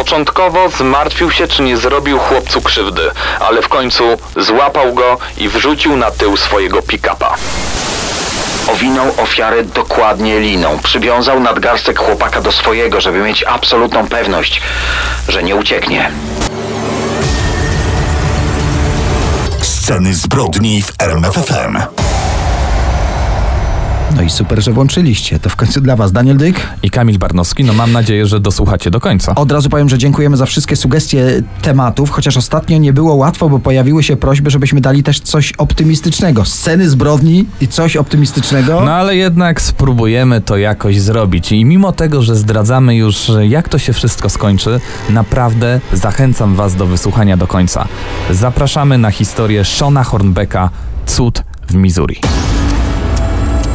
Początkowo zmartwił się, czy nie zrobił chłopcu krzywdy, ale w końcu złapał go i wrzucił na tył swojego pick-upa. Owinął ofiarę dokładnie liną. Przywiązał nadgarstek chłopaka do swojego, żeby mieć absolutną pewność, że nie ucieknie. Sceny zbrodni w RMFFM. No i super, że włączyliście. To w końcu dla Was Daniel Dyk. I Kamil Barnowski, no mam nadzieję, że dosłuchacie do końca. Od razu powiem, że dziękujemy za wszystkie sugestie tematów, chociaż ostatnio nie było łatwo, bo pojawiły się prośby, żebyśmy dali też coś optymistycznego. Sceny zbrodni i coś optymistycznego. No ale jednak spróbujemy to jakoś zrobić. I mimo tego, że zdradzamy już, jak to się wszystko skończy, naprawdę zachęcam Was do wysłuchania do końca. Zapraszamy na historię Shona Hornbecka Cud w Missouri.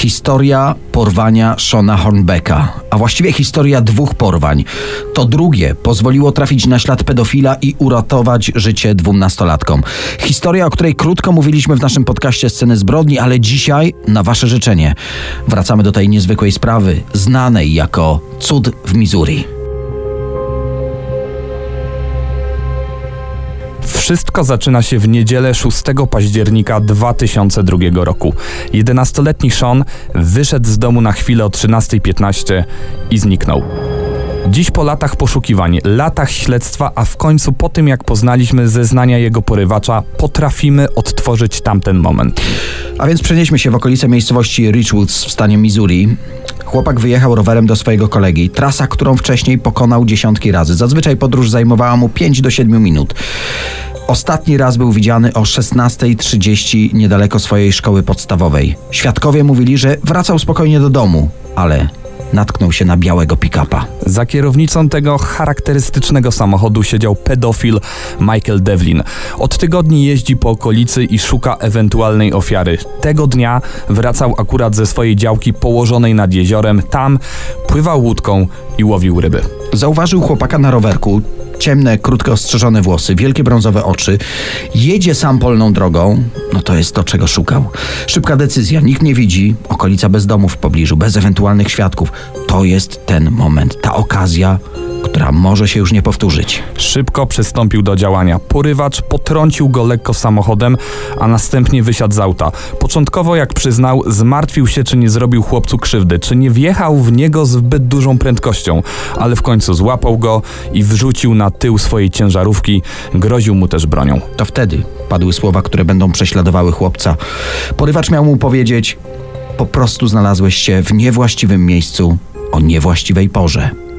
Historia porwania Shona Hornbecka, a właściwie historia dwóch porwań. To drugie pozwoliło trafić na ślad pedofila i uratować życie dwóm nastolatkom. Historia, o której krótko mówiliśmy w naszym podcaście Sceny Zbrodni, ale dzisiaj, na wasze życzenie, wracamy do tej niezwykłej sprawy, znanej jako Cud w Missouri. Wszystko zaczyna się w niedzielę 6 października 2002 roku. 11-letni Sean wyszedł z domu na chwilę o 13.15 i zniknął. Dziś po latach poszukiwań, latach śledztwa, a w końcu po tym jak poznaliśmy zeznania jego porywacza, potrafimy odtworzyć tamten moment. A więc przenieśmy się w okolice miejscowości Richwoods w stanie Missouri. Chłopak wyjechał rowerem do swojego kolegi. Trasa, którą wcześniej pokonał dziesiątki razy. Zazwyczaj podróż zajmowała mu 5 do 7 minut. Ostatni raz był widziany o 16.30 niedaleko swojej szkoły podstawowej. Świadkowie mówili, że wracał spokojnie do domu, ale natknął się na białego pick-upa. Za kierownicą tego charakterystycznego samochodu siedział pedofil Michael Devlin. Od tygodni jeździ po okolicy i szuka ewentualnej ofiary. Tego dnia wracał akurat ze swojej działki położonej nad jeziorem. Tam pływał łódką i łowił ryby. Zauważył chłopaka na rowerku. Ciemne, krótko ostrzeżone włosy, wielkie brązowe oczy. Jedzie sam polną drogą. No to jest to, czego szukał. Szybka decyzja. Nikt nie widzi. Okolica bez domów w pobliżu, bez ewentualnych świadków. To jest ten moment, ta okazja, która może się już nie powtórzyć. Szybko przystąpił do działania. Porywacz potrącił go lekko samochodem, a następnie wysiadł z auta. Początkowo, jak przyznał, zmartwił się, czy nie zrobił chłopcu krzywdy, czy nie wjechał w niego zbyt dużą prędkością, ale w końcu złapał go i wrzucił na tył swojej ciężarówki. Groził mu też bronią. To wtedy padły słowa, które będą prześladowały chłopca. Porywacz miał mu powiedzieć: Po prostu znalazłeś się w niewłaściwym miejscu o niewłaściwej porze.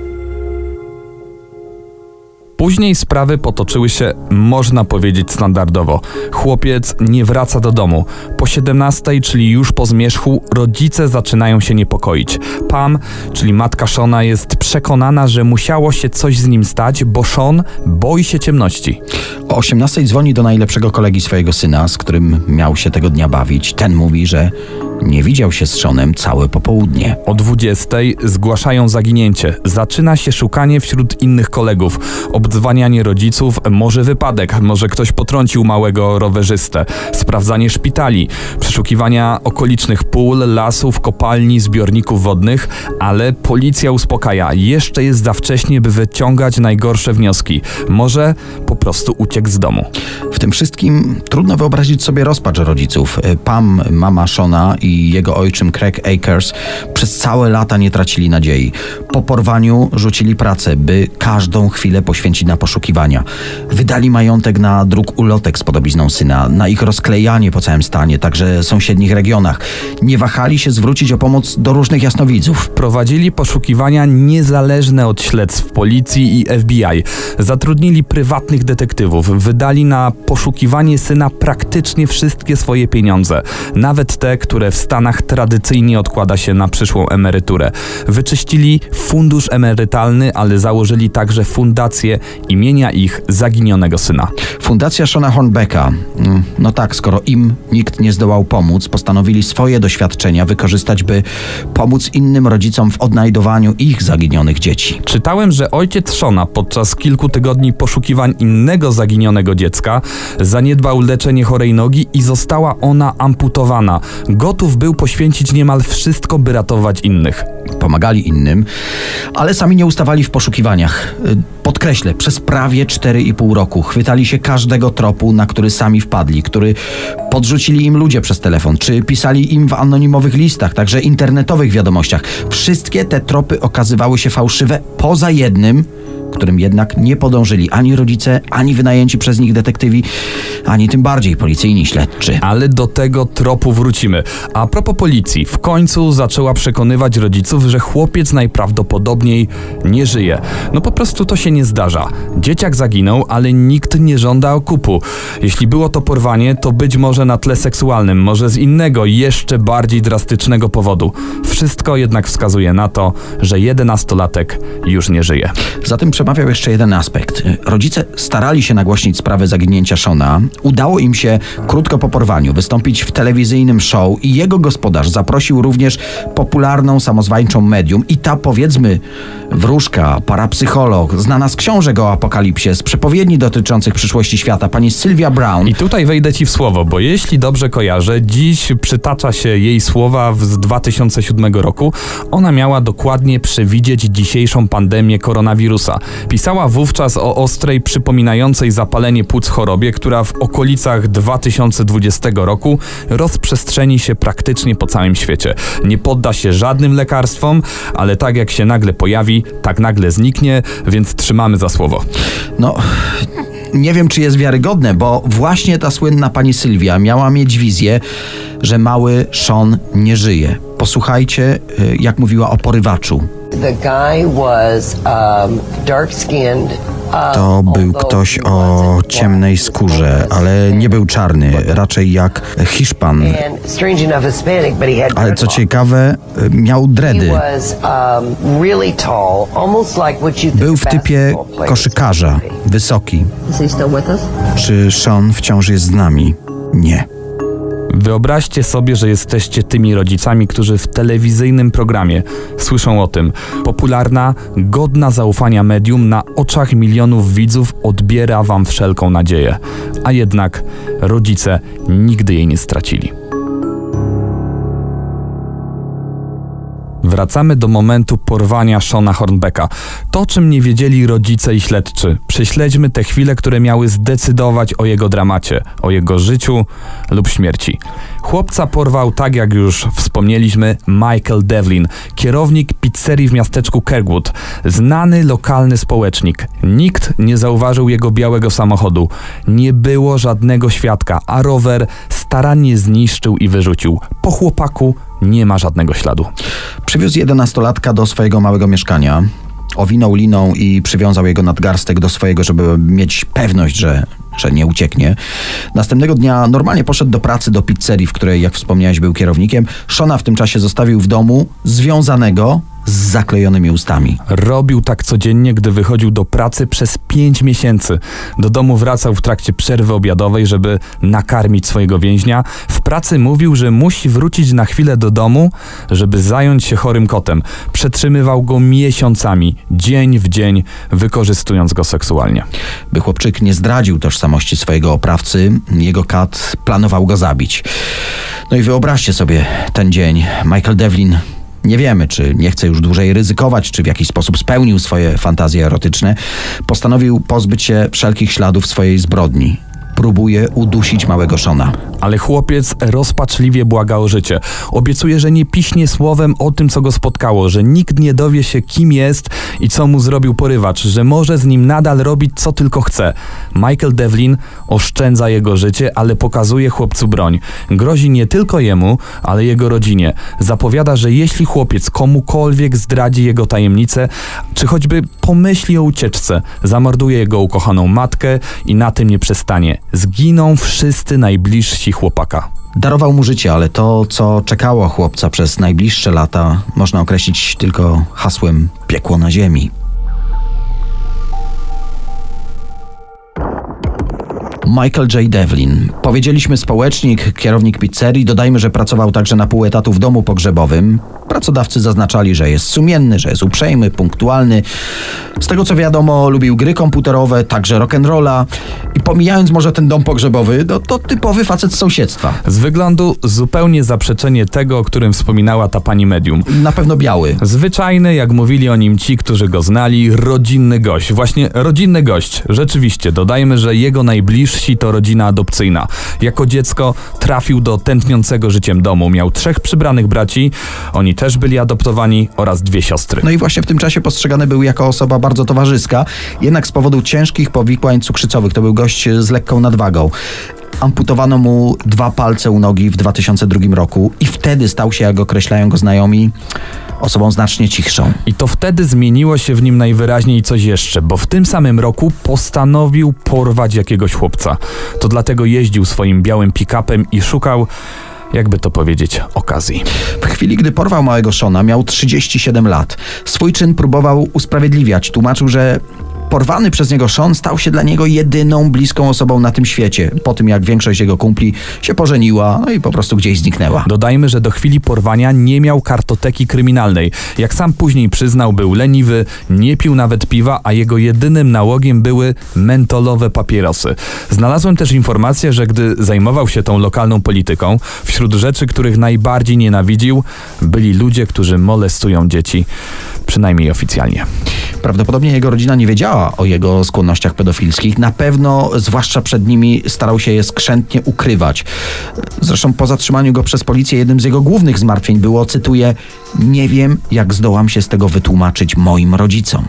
Później sprawy potoczyły się, można powiedzieć, standardowo. Chłopiec nie wraca do domu. Po 17, czyli już po zmierzchu, rodzice zaczynają się niepokoić. Pam, czyli matka Shona, jest przekonana, że musiało się coś z nim stać, bo Sean boi się ciemności. O 18 dzwoni do najlepszego kolegi swojego syna, z którym miał się tego dnia bawić. Ten mówi, że nie widział się z Seanem całe popołudnie. O 20 zgłaszają zaginięcie. Zaczyna się szukanie wśród innych kolegów. Obdzwanianie rodziców, może wypadek, może ktoś potrącił małego rowerzystę. Sprawdzanie szpitali, przeszukiwania okolicznych pól, lasów, kopalni, zbiorników wodnych, ale policja uspokaja. Jeszcze jest za wcześnie, by wyciągać najgorsze wnioski. Może po prostu uciekł z domu. W tym wszystkim trudno wyobrazić sobie rozpacz rodziców. Pam, mama Shona i jego ojczym Craig Akers przez całe lata nie tracili nadziei. Po porwaniu rzucili pracę, by każdą chwilę poświęcić na poszukiwania. Wydali majątek na druk ulotek z podobizną syna, na ich rozklejanie po całym stanie, także sąsiednich regionach. Nie wahali się zwrócić o pomoc do różnych jasnowidzów. Prowadzili poszukiwania niezależne od śledztw policji i FBI. Zatrudnili prywatnych detektywów, wydali na poszukiwanie syna praktycznie wszystkie swoje pieniądze, nawet te, które w Stanach tradycyjnie odkłada się na przyszłą emeryturę. Wyczyścili fundusz emerytalny, ale założyli także fundację imienia ich zaginionego syna. Fundacja Shona Hornbecka. Mm, No tak, skoro im nikt nie zdołał pomóc, postanowili swoje doświadczenia wykorzystać, by pomóc innym rodzicom w odnajdowaniu ich zaginionych dzieci. Czytałem, że ojciec Shona podczas kilku tygodni poszukiwań innego zaginionego dziecka, zaniedbał leczenie chorej nogi i została ona amputowana. Gotów był poświęcić niemal wszystko, by ratować innych. Pomagali innym, ale sami nie ustawali w poszukiwaniach. Y, Podkreślę, przez prawie 4,5 roku chwytali się każdego tropu, na który sami wpadli, który podrzucili im ludzie przez telefon, czy pisali im w anonimowych listach, także internetowych wiadomościach. Wszystkie te tropy okazywały się fałszywe, poza jednym, którym jednak nie podążyli ani rodzice, ani wynajęci przez nich detektywi, ani tym bardziej policyjni śledczy. Ale do tego tropu wrócimy. A propos policji, w końcu zaczęła przekonywać rodziców, że chłopiec najprawdopodobniej nie żyje. No po prostu to się nie zdarza. Dzieciak zaginął, ale nikt nie żąda okupu. Jeśli było to porwanie, to być może na tle seksualnym, może z innego, jeszcze bardziej drastycznego powodu. Wszystko jednak wskazuje na to, że jedenastolatek już nie żyje. Za tym przemawiał jeszcze jeden aspekt. Rodzice starali się nagłośnić sprawę zaginięcia Shona. Udało im się krótko po porwaniu wystąpić w telewizyjnym show i jego gospodarz zaprosił również popularną, samozwańczą medium i ta powiedzmy wróżka, parapsycholog, znana z książek o apokalipsie, z przepowiedni dotyczących przyszłości świata, pani Sylvia Brown. I tutaj wejdę ci w słowo, bo jeśli dobrze kojarzę, dziś przytacza się jej słowa z 2007 roku. Ona miała dokładnie przewidzieć dzisiejszą pandemię koronawirusa. Pisała wówczas o ostrej, przypominającej zapalenie płuc chorobie, która w okolicach 2020 roku rozprzestrzeni się praktycznie po całym świecie. Nie podda się żadnym lekarstwom, ale tak jak się nagle pojawi, tak nagle zniknie, więc trzymamy za słowo. No, nie wiem, czy jest wiarygodne, bo właśnie ta słynna pani Sylwia miała mieć wizję, że mały Sean nie żyje. Posłuchajcie, y, jak mówiła o porywaczu. The guy was um, skinned. To był ktoś o ciemnej skórze, ale nie był czarny, raczej jak Hiszpan. And strange enough Hispanic, but he had Ale co ciekawe, miał He dredy. was um, really tall, almost like what you think Był w typie koszykarza, wysoki. Is he still with us? Czy Sean wciąż jest z nami? Nie. Wyobraźcie sobie, że jesteście tymi rodzicami, którzy w telewizyjnym programie słyszą o tym. Popularna, godna zaufania medium na oczach milionów widzów odbiera wam wszelką nadzieję. A jednak rodzice nigdy jej nie stracili. Wracamy do momentu porwania Shona Hornbecka. To, czym nie wiedzieli rodzice i śledczy. Prześledźmy te chwile, które miały zdecydować o jego dramacie, o jego życiu lub śmierci. Chłopca porwał, tak jak już wspomnieliśmy, Michael Devlin, kierownik pizzerii w miasteczku Kirkwood, znany lokalny społecznik. Nikt nie zauważył jego białego samochodu. Nie było żadnego świadka, a rower starannie zniszczył i wyrzucił. Po chłopaku nie ma żadnego śladu. Przywiózł jedenastolatka do swojego małego mieszkania, owinął liną i przywiązał jego nadgarstek do swojego, żeby mieć pewność, że, że nie ucieknie. Następnego dnia normalnie poszedł do pracy do pizzerii, w której, jak wspomniałeś, był kierownikiem. Shona w tym czasie zostawił w domu, związanego z zaklejonymi ustami. Robił tak codziennie, gdy wychodził do pracy przez 5 miesięcy. Do domu wracał w trakcie przerwy obiadowej, żeby nakarmić swojego więźnia. W pracy mówił, że musi wrócić na chwilę do domu, żeby zająć się chorym kotem. Przetrzymywał go miesiącami, dzień w dzień, wykorzystując go seksualnie. By chłopczyk nie zdradził tożsamości swojego oprawcy, jego kat planował go zabić. No i wyobraźcie sobie ten dzień. Michael Devlin nie wiemy, czy nie chce już dłużej ryzykować, czy w jakiś sposób spełnił swoje fantazje erotyczne. Postanowił pozbyć się wszelkich śladów swojej zbrodni. Próbuje udusić małego Shona. Ale chłopiec rozpaczliwie błaga o życie. Obiecuje, że nie piśnie słowem o tym, co go spotkało, że nikt nie dowie się, kim jest i co mu zrobił porywacz, że może z nim nadal robić, co tylko chce. Michael Devlin oszczędza jego życie, ale pokazuje chłopcu broń. Grozi nie tylko jemu, ale jego rodzinie. Zapowiada, że jeśli chłopiec komukolwiek zdradzi jego tajemnicę, czy choćby pomyśli o ucieczce, zamorduje jego ukochaną matkę i na tym nie przestanie. Zginą wszyscy najbliżsi chłopaka. Darował mu życie, ale to, co czekało chłopca przez najbliższe lata, można określić tylko hasłem piekło na ziemi. Michael J. Devlin. Powiedzieliśmy społecznik, kierownik pizzerii. Dodajmy, że pracował także na pół etatu w domu pogrzebowym. Pracodawcy zaznaczali, że jest sumienny, że jest uprzejmy, punktualny. Z tego co wiadomo, lubił gry komputerowe, także rock'n'rolla. I pomijając może ten dom pogrzebowy, no, to typowy facet z sąsiedztwa. Z wyglądu zupełnie zaprzeczenie tego, o którym wspominała ta pani medium. Na pewno biały. Zwyczajny, jak mówili o nim ci, którzy go znali, rodzinny gość. Właśnie rodzinny gość. Rzeczywiście, dodajmy, że jego najbliżsi to rodzina adopcyjna. Jako dziecko trafił do tętniącego życiem domu. Miał trzech przybranych braci, oni też byli adoptowani oraz dwie siostry. No i właśnie w tym czasie postrzegany był jako osoba bardzo towarzyska, jednak z powodu ciężkich powikłań cukrzycowych. To był gość z lekką nadwagą. Amputowano mu dwa palce u nogi w 2002 roku i wtedy stał się, jak określają go znajomi, osobą znacznie cichszą. I to wtedy zmieniło się w nim najwyraźniej coś jeszcze, bo w tym samym roku postanowił porwać jakiegoś chłopca. To dlatego jeździł swoim białym pick-upem i szukał, jakby to powiedzieć, okazji. W chwili, gdy porwał małego Shona, miał 37 lat. Swój czyn próbował usprawiedliwiać. Tłumaczył, że porwany przez niego Sean stał się dla niego jedyną bliską osobą na tym świecie. Po tym, jak większość jego kumpli się pożeniła, i po prostu gdzieś zniknęła. Dodajmy, że do chwili porwania nie miał kartoteki kryminalnej. Jak sam później przyznał, był leniwy, nie pił nawet piwa, a jego jedynym nałogiem były mentolowe papierosy. Znalazłem też informację, że gdy zajmował się tą lokalną polityką, wśród rzeczy, których najbardziej nienawidził, byli ludzie, którzy molestują dzieci, przynajmniej oficjalnie. Prawdopodobnie jego rodzina nie wiedziała o jego skłonnościach pedofilskich. Na pewno, zwłaszcza przed nimi, starał się je skrzętnie ukrywać. Zresztą po zatrzymaniu go przez policję jednym z jego głównych zmartwień było, cytuję, nie wiem jak zdołam się z tego wytłumaczyć moim rodzicom.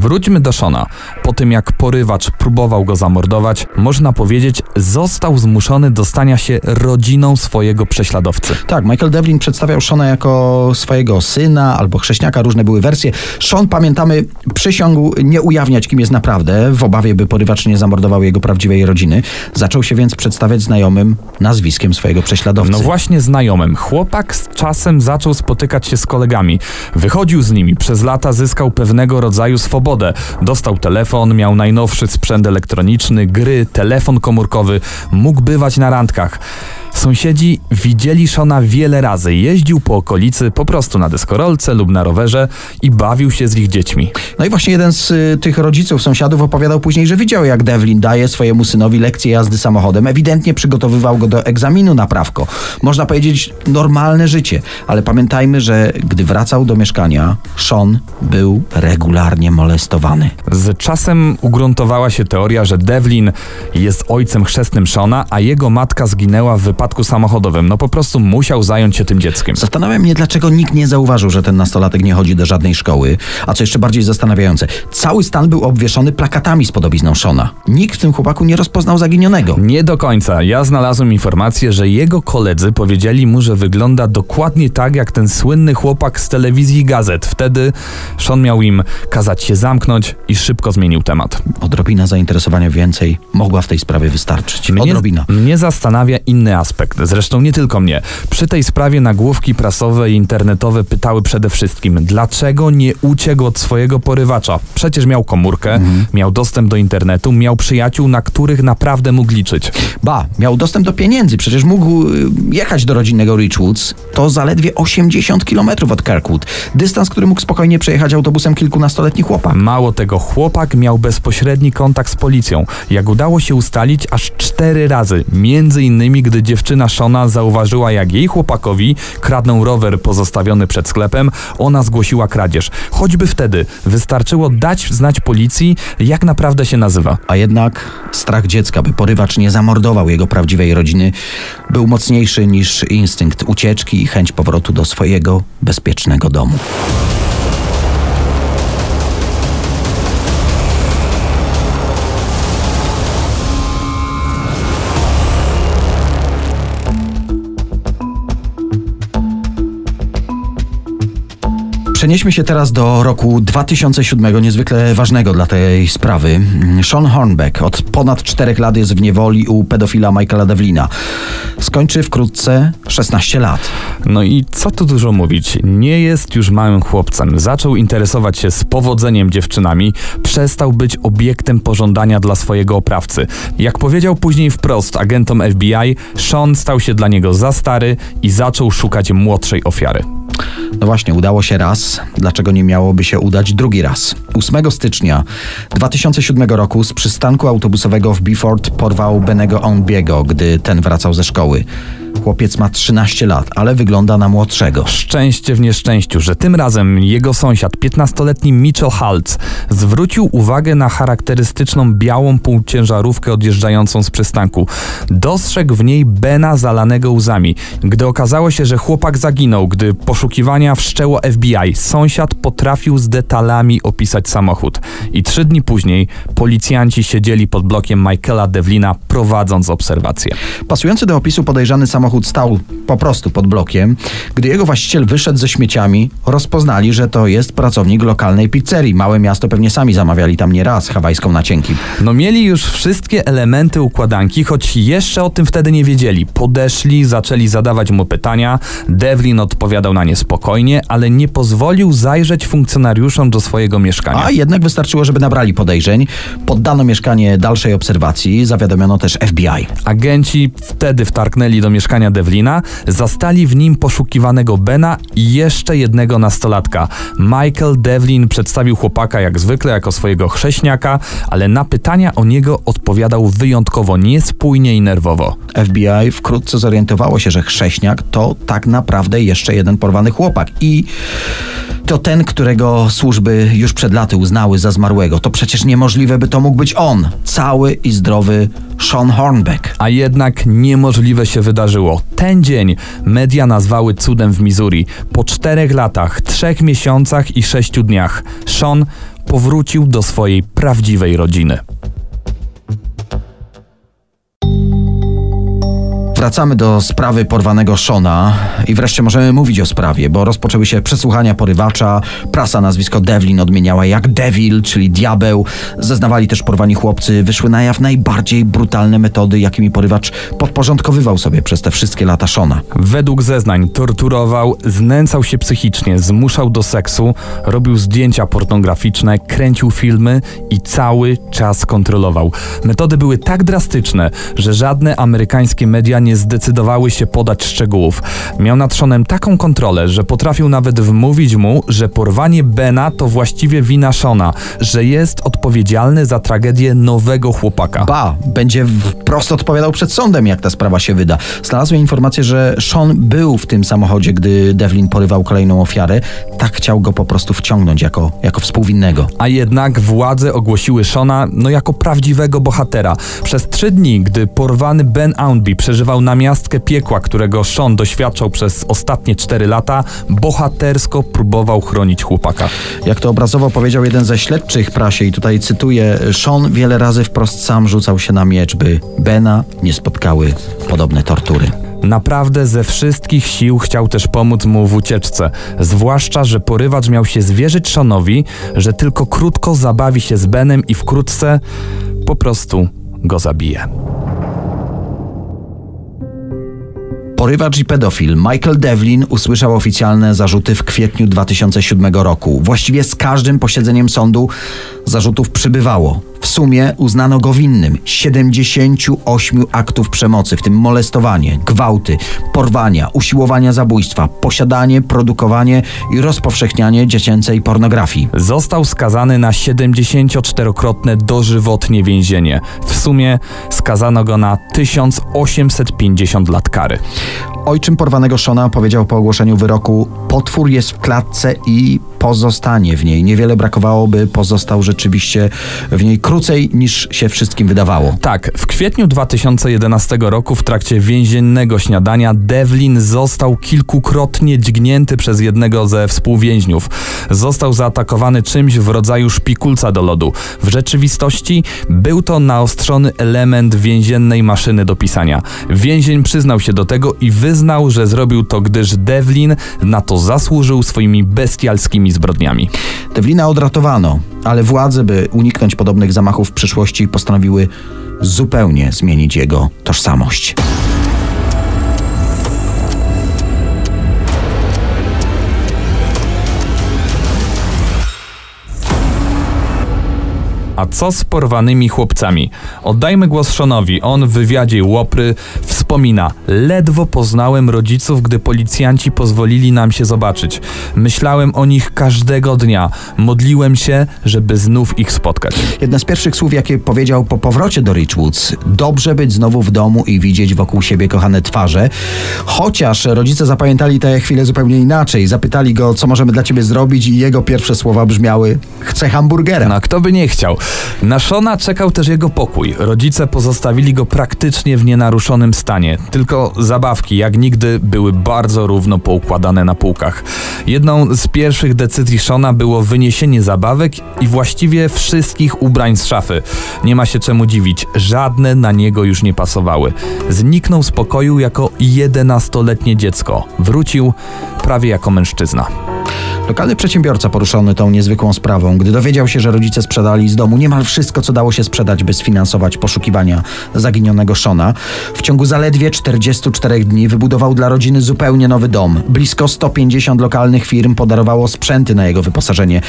Wróćmy do Shona. Po tym jak porywacz próbował go zamordować, można powiedzieć, został zmuszony do stania się rodziną swojego prześladowcy. Tak, Michael Devlin przedstawiał Shona jako swojego syna albo chrześniaka, różne były wersje. Sean, pamiętamy, przysiągł nie ujawniać, kim jest naprawdę, w obawie, by porywacz nie zamordował jego prawdziwej rodziny. Zaczął się więc przedstawiać znajomym nazwiskiem swojego prześladowcy. No właśnie znajomym. Chłopak z czasem zaczął spotykać się z kolegami. Wychodził z nimi. Przez lata zyskał pewnego rodzaju swobodę. Dostał telefon, miał najnowszy sprzęt elektroniczny, gry, telefon komórkowy. Mógł bywać na randkach. Sąsiedzi widzieli Shona wiele razy. Jeździł po okolicy po prostu na deskorolce lub na rowerze i bawił się z ich dziećmi. No i właśnie jeden z y, tych rodziców, sąsiadów opowiadał później, że widział jak Devlin daje swojemu synowi lekcję jazdy samochodem. Ewidentnie przygotowywał go do egzaminu na prawko. Można powiedzieć normalne życie, ale pamiętajmy, że gdy wracał do mieszkania, Sean był regularnie molestowany. Z czasem ugruntowała się teoria, że Devlin jest ojcem chrzestnym Shona, a jego matka zginęła w wypadku samochodowym. No po prostu musiał zająć się tym dzieckiem. Zastanawia mnie, dlaczego nikt nie zauważył, że ten nastolatek nie chodzi do żadnej szkoły. A co jeszcze bardziej zastanawiające, cały stan był obwieszony plakatami z podobizną Shona. Nikt w tym chłopaku nie rozpoznał zaginionego. Nie do końca. Ja znalazłem informację, że jego koledzy powiedzieli mu, że wygląda dokładnie tak jak ten słynny chłopak z telewizji i gazet. Wtedy Sean miał im kazać się zamknąć i szybko zmienił temat. Odrobina zainteresowania więcej mogła w tej sprawie wystarczyć. Mnie, Odrobina. mnie zastanawia inny aspekt. Zresztą nie tylko mnie. Przy tej sprawie nagłówki prasowe i internetowe pytały przede wszystkim, dlaczego nie uciekł od swojego porywacza. Przecież miał komórkę, miał dostęp do internetu, miał przyjaciół, na których naprawdę mógł liczyć. Ba, miał dostęp do pieniędzy, przecież mógł y, jechać do rodzinnego Richwoods. To zaledwie 80 km od Kirkwood. Dystans, który mógł spokojnie przejechać autobusem kilkunastoletni chłopak. Mało tego, chłopak miał bezpośredni kontakt z policją. Jak udało się ustalić, aż cztery razy. Między innymi, gdy dziewczyna Shona zauważyła, jak jej chłopakowi kradną rower pozostawiony przed sklepem, ona zgłosiła kradzież. Choćby wtedy wystarczyło dać znać policji, jak naprawdę się nazywa. A jednak strach dziecka, by porywacz nie zamordował jego prawdziwej rodziny, był mocniejszy niż instynkt ucieczki i chęć powrotu do swojego bezpiecznego domu. Przenieśmy się teraz do roku 2007, niezwykle ważnego dla tej sprawy. Sean Hornbeck od ponad czterech lat jest w niewoli u pedofila Michaela Devlina. Skończy wkrótce 16 lat. No i co tu dużo mówić, nie jest już małym chłopcem. Zaczął interesować się z powodzeniem dziewczynami, przestał być obiektem pożądania dla swojego oprawcy. Jak powiedział później wprost agentom FBI, Sean stał się dla niego za stary i zaczął szukać młodszej ofiary. No właśnie, udało się raz. Dlaczego nie miałoby się udać drugi raz? 8 stycznia 2007 roku z przystanku autobusowego w Beaufort porwał Benego Onbiego, gdy ten wracał ze szkoły. Chłopiec ma 13 lat, ale wygląda na młodszego. Szczęście w nieszczęściu, że tym razem jego sąsiad, 15-letni Mitchell Haltz, zwrócił uwagę na charakterystyczną białą półciężarówkę odjeżdżającą z przystanku. Dostrzegł w niej Bena zalanego łzami. Gdy okazało się, że chłopak zaginął, gdy poszukiwania wszczęło FBI, sąsiad potrafił z detalami opisać samochód. I trzy dni później policjanci siedzieli pod blokiem Michaela Devlina, prowadząc obserwację. Pasujący do opisu podejrzany samochód stał po prostu pod blokiem. Gdy jego właściciel wyszedł ze śmieciami, rozpoznali, że to jest pracownik lokalnej pizzerii. Małe miasto pewnie sami zamawiali tam nieraz hawajską na cienkim. No mieli już wszystkie elementy układanki, choć jeszcze o tym wtedy nie wiedzieli. Podeszli, zaczęli zadawać mu pytania. Devlin odpowiadał na nie spokojnie, ale nie pozwolił zajrzeć funkcjonariuszom do swojego mieszkania. A jednak wystarczyło, żeby nabrali podejrzeń. Poddano mieszkanie dalszej obserwacji, zawiadomiono też FBI. Agenci wtedy wtarknęli do mieszkania Devlina, zastali w nim poszukiwanego Bena i jeszcze jednego nastolatka. Michael Devlin przedstawił chłopaka jak zwykle jako swojego chrześniaka, ale na pytania o niego odpowiadał wyjątkowo niespójnie i nerwowo. FBI wkrótce zorientowało się, że chrześniak to tak naprawdę jeszcze jeden porwany chłopak i to ten, którego służby już przed laty uznały za zmarłego. To przecież niemożliwe, by to mógł być on, cały i zdrowy Sean Hornbeck. A jednak niemożliwe się wydarzyło. Ten dzień media nazwały cudem w Missouri. Po czterech latach, trzech miesiącach i sześciu dniach Sean powrócił do swojej prawdziwej rodziny. Wracamy do sprawy porwanego Shona i wreszcie możemy mówić o sprawie, bo rozpoczęły się przesłuchania porywacza. Prasa nazwisko Devlin odmieniała jak Devil, czyli diabeł. Zeznawali też porwani chłopcy. Wyszły na jaw najbardziej brutalne metody, jakimi porywacz podporządkowywał sobie przez te wszystkie lata Shona. Według zeznań torturował, znęcał się psychicznie, zmuszał do seksu, robił zdjęcia pornograficzne, kręcił filmy i cały czas kontrolował. Metody były tak drastyczne, że żadne amerykańskie media nie zdecydowały się podać szczegółów. Miał nad Seanem taką kontrolę, że potrafił nawet wmówić mu, że porwanie Bena to właściwie wina Shona, że jest odpowiedzialny za tragedię nowego chłopaka. Ba, będzie wprost odpowiadał przed sądem, jak ta sprawa się wyda. Znalazłem informację, że Sean był w tym samochodzie, gdy Devlin porywał kolejną ofiarę. Tak chciał go po prostu wciągnąć jako, jako współwinnego. A jednak władze ogłosiły Shona no jako prawdziwego bohatera. Przez trzy dni, gdy porwany Ben Oundby przeżywał namiastkę piekła, którego Sean doświadczał przez ostatnie cztery lata, bohatersko próbował chronić chłopaka. Jak to obrazowo powiedział jeden ze śledczych prasie, i tutaj cytuję, Sean wiele razy wprost sam rzucał się na miecz, by Bena nie spotkały podobne tortury. Naprawdę ze wszystkich sił chciał też pomóc mu w ucieczce, zwłaszcza, że porywacz miał się zwierzyć Seanowi, że tylko krótko zabawi się z Benem i wkrótce po prostu go zabije. Porywacz i pedofil Michael Devlin usłyszał oficjalne zarzuty w kwietniu 2007 roku. Właściwie z każdym posiedzeniem sądu zarzutów przybywało. W sumie uznano go winnym 78 aktów przemocy, w tym molestowanie, gwałty, porwania, usiłowania zabójstwa, posiadanie, produkowanie i rozpowszechnianie dziecięcej pornografii. Został skazany na 74-krotne dożywotnie więzienie. W sumie skazano go na 1850 lat kary. Ojczym porwanego Shona powiedział po ogłoszeniu wyroku: Potwór jest w klatce i pozostanie w niej. Niewiele brakowało, by pozostał rzeczywiście w niej krócej niż się wszystkim wydawało. Tak, w kwietniu 2011 roku w trakcie więziennego śniadania Devlin został kilkukrotnie dźgnięty przez jednego ze współwięźniów. Został zaatakowany czymś w rodzaju szpikulca do lodu. W rzeczywistości był to naostrzony element więziennej maszyny do pisania. Więzień przyznał się do tego i wy wyznał, że zrobił to, gdyż Devlin na to zasłużył swoimi bestialskimi zbrodniami. Devlina odratowano, ale władze, by uniknąć podobnych zamachów w przyszłości, postanowiły zupełnie zmienić jego tożsamość. A co z porwanymi chłopcami? Oddajmy głos Seanowi. On w wywiadzie Łopry wspomina: Ledwo poznałem rodziców, gdy policjanci pozwolili nam się zobaczyć. Myślałem o nich każdego dnia. Modliłem się, żeby znów ich spotkać. Jedne z pierwszych słów, jakie powiedział po powrocie do Richwoods, dobrze być znowu w domu i widzieć wokół siebie kochane twarze. Chociaż rodzice zapamiętali te chwile zupełnie inaczej. Zapytali go, co możemy dla ciebie zrobić i jego pierwsze słowa brzmiały, chcę hamburgera. No, kto by nie chciał. Na Shona czekał też jego pokój. Rodzice pozostawili go praktycznie w nienaruszonym stanie. Tylko zabawki, jak nigdy, były bardzo równo poukładane na półkach. Jedną z pierwszych decyzji Shona było wyniesienie zabawek i właściwie wszystkich ubrań z szafy. Nie ma się czemu dziwić, żadne na niego już nie pasowały. Zniknął z pokoju jako 11-letnie dziecko. Wrócił prawie jako mężczyzna. Lokalny przedsiębiorca poruszony tą niezwykłą sprawą, gdy dowiedział się, że rodzice sprzedali z domu niemal wszystko, co dało się sprzedać, by sfinansować poszukiwania zaginionego Shona, w ciągu zaledwie 44 dni wybudował dla rodziny zupełnie nowy dom. Blisko 150 lokalnych firm podarowało sprzęty na jego wyposażenie,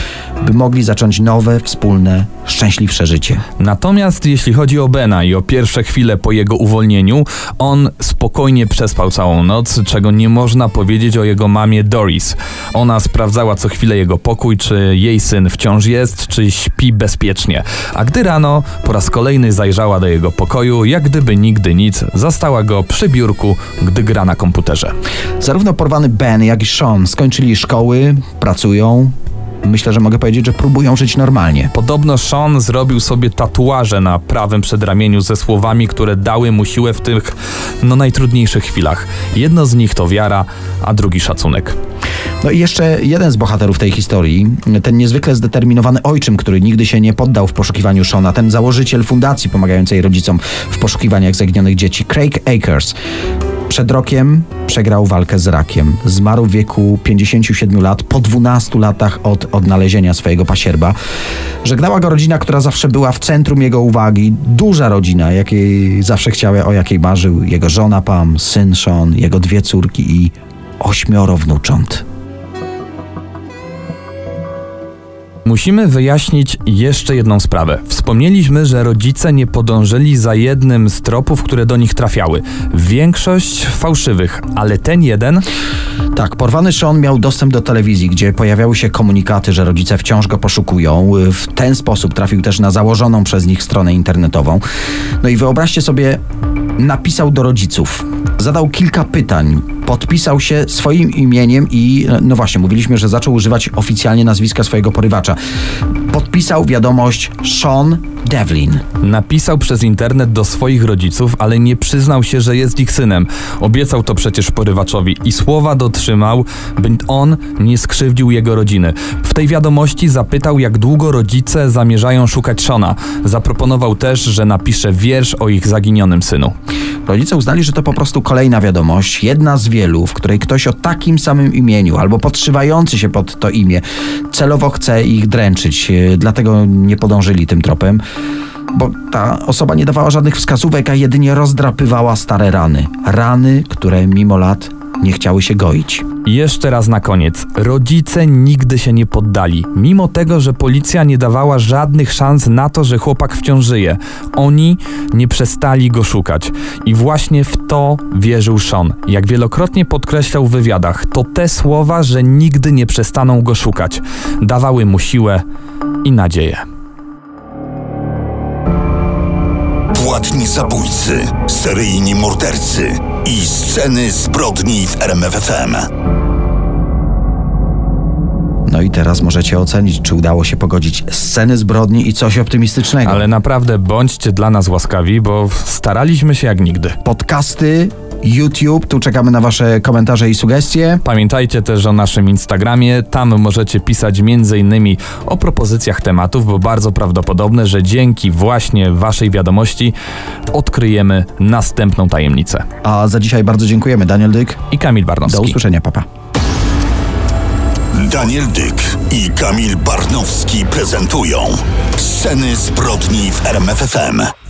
by mogli zacząć nowe, wspólne, szczęśliwsze życie. Natomiast jeśli chodzi o Bena i o pierwsze chwile po jego uwolnieniu, on spokojnie przespał całą noc, czego nie można powiedzieć o jego mamie Doris. Ona sprawdzała co chwilę jego pokój, czy jej syn wciąż jest, czy śpi bezpiecznie. A gdy rano po raz kolejny zajrzała do jego pokoju, jak gdyby nigdy nic, zastała go przy biurku, gdy gra na komputerze. Zarówno porwany Ben, jak i Sean skończyli szkoły, pracują. Myślę, że mogę powiedzieć, że próbują żyć normalnie. Podobno Sean zrobił sobie tatuaże na prawym przedramieniu ze słowami, które dały mu siłę w tych no najtrudniejszych chwilach. Jedno z nich to wiara, a drugi szacunek. No i jeszcze jeden z bohaterów tej historii, ten niezwykle zdeterminowany ojczym, który nigdy się nie poddał w poszukiwaniu Shona, ten założyciel fundacji pomagającej rodzicom w poszukiwaniach zaginionych dzieci, Craig Akers. Przed rokiem przegrał walkę z rakiem. Zmarł w wieku 57 lat, po 12 latach od odnalezienia swojego pasierba. Żegnała go rodzina, która zawsze była w centrum jego uwagi. Duża rodzina, jakiej zawsze chciała, o jakiej marzył jego żona Pam, syn Sean, jego dwie córki i ośmioro wnucząt. Musimy wyjaśnić jeszcze jedną sprawę. Wspomnieliśmy, że rodzice nie podążyli za jednym z tropów, które do nich trafiały. Większość fałszywych, ale ten jeden Tak, porwany Sean miał dostęp do telewizji, gdzie pojawiały się komunikaty, że rodzice wciąż go poszukują. W ten sposób trafił też na założoną przez nich stronę internetową. No i wyobraźcie sobie, napisał do rodziców, zadał kilka pytań, podpisał się swoim imieniem i, no właśnie, mówiliśmy, że zaczął używać oficjalnie nazwiska swojego porywacza. Podpisał wiadomość Sean Devlin. napisał przez internet do swoich rodziców, ale nie przyznał się, że jest ich synem. Obiecał to przecież porywaczowi i słowa dotrzymał, by on nie skrzywdził jego rodziny. W tej wiadomości zapytał, jak długo rodzice zamierzają szukać Shona. Zaproponował też, że napisze wiersz o ich zaginionym synu. Rodzice uznali, że to po prostu kolejna wiadomość, jedna z wielu, w której ktoś o takim samym imieniu albo podszywający się pod to imię celowo chce ich dręczyć, e, dlatego nie podążyli tym tropem. Bo ta osoba nie dawała żadnych wskazówek, a jedynie rozdrapywała stare rany. Rany, które mimo lat nie chciały się goić. Jeszcze raz na koniec. Rodzice nigdy się nie poddali, mimo tego, że policja nie dawała żadnych szans na to, że chłopak wciąż żyje. Oni nie przestali go szukać. I właśnie w to wierzył Sean. Jak wielokrotnie podkreślał w wywiadach, to te słowa, że nigdy nie przestaną go szukać, dawały mu siłę i nadzieję. Płatni zabójcy, seryjni mordercy i sceny zbrodni w RMFFM. No i teraz możecie ocenić, czy udało się pogodzić sceny zbrodni i coś optymistycznego. Ale naprawdę bądźcie dla nas łaskawi, bo staraliśmy się jak nigdy. Podcasty YouTube. Tu czekamy na Wasze komentarze i sugestie. Pamiętajcie też o naszym Instagramie. Tam możecie pisać m.in. o propozycjach tematów, bo bardzo prawdopodobne, że dzięki właśnie Waszej wiadomości odkryjemy następną tajemnicę. A za dzisiaj bardzo dziękujemy. Daniel Dyk. I Kamil Barnowski. Do usłyszenia, papa. Daniel Dyk i Kamil Barnowski prezentują Sceny zbrodni w RMFFM.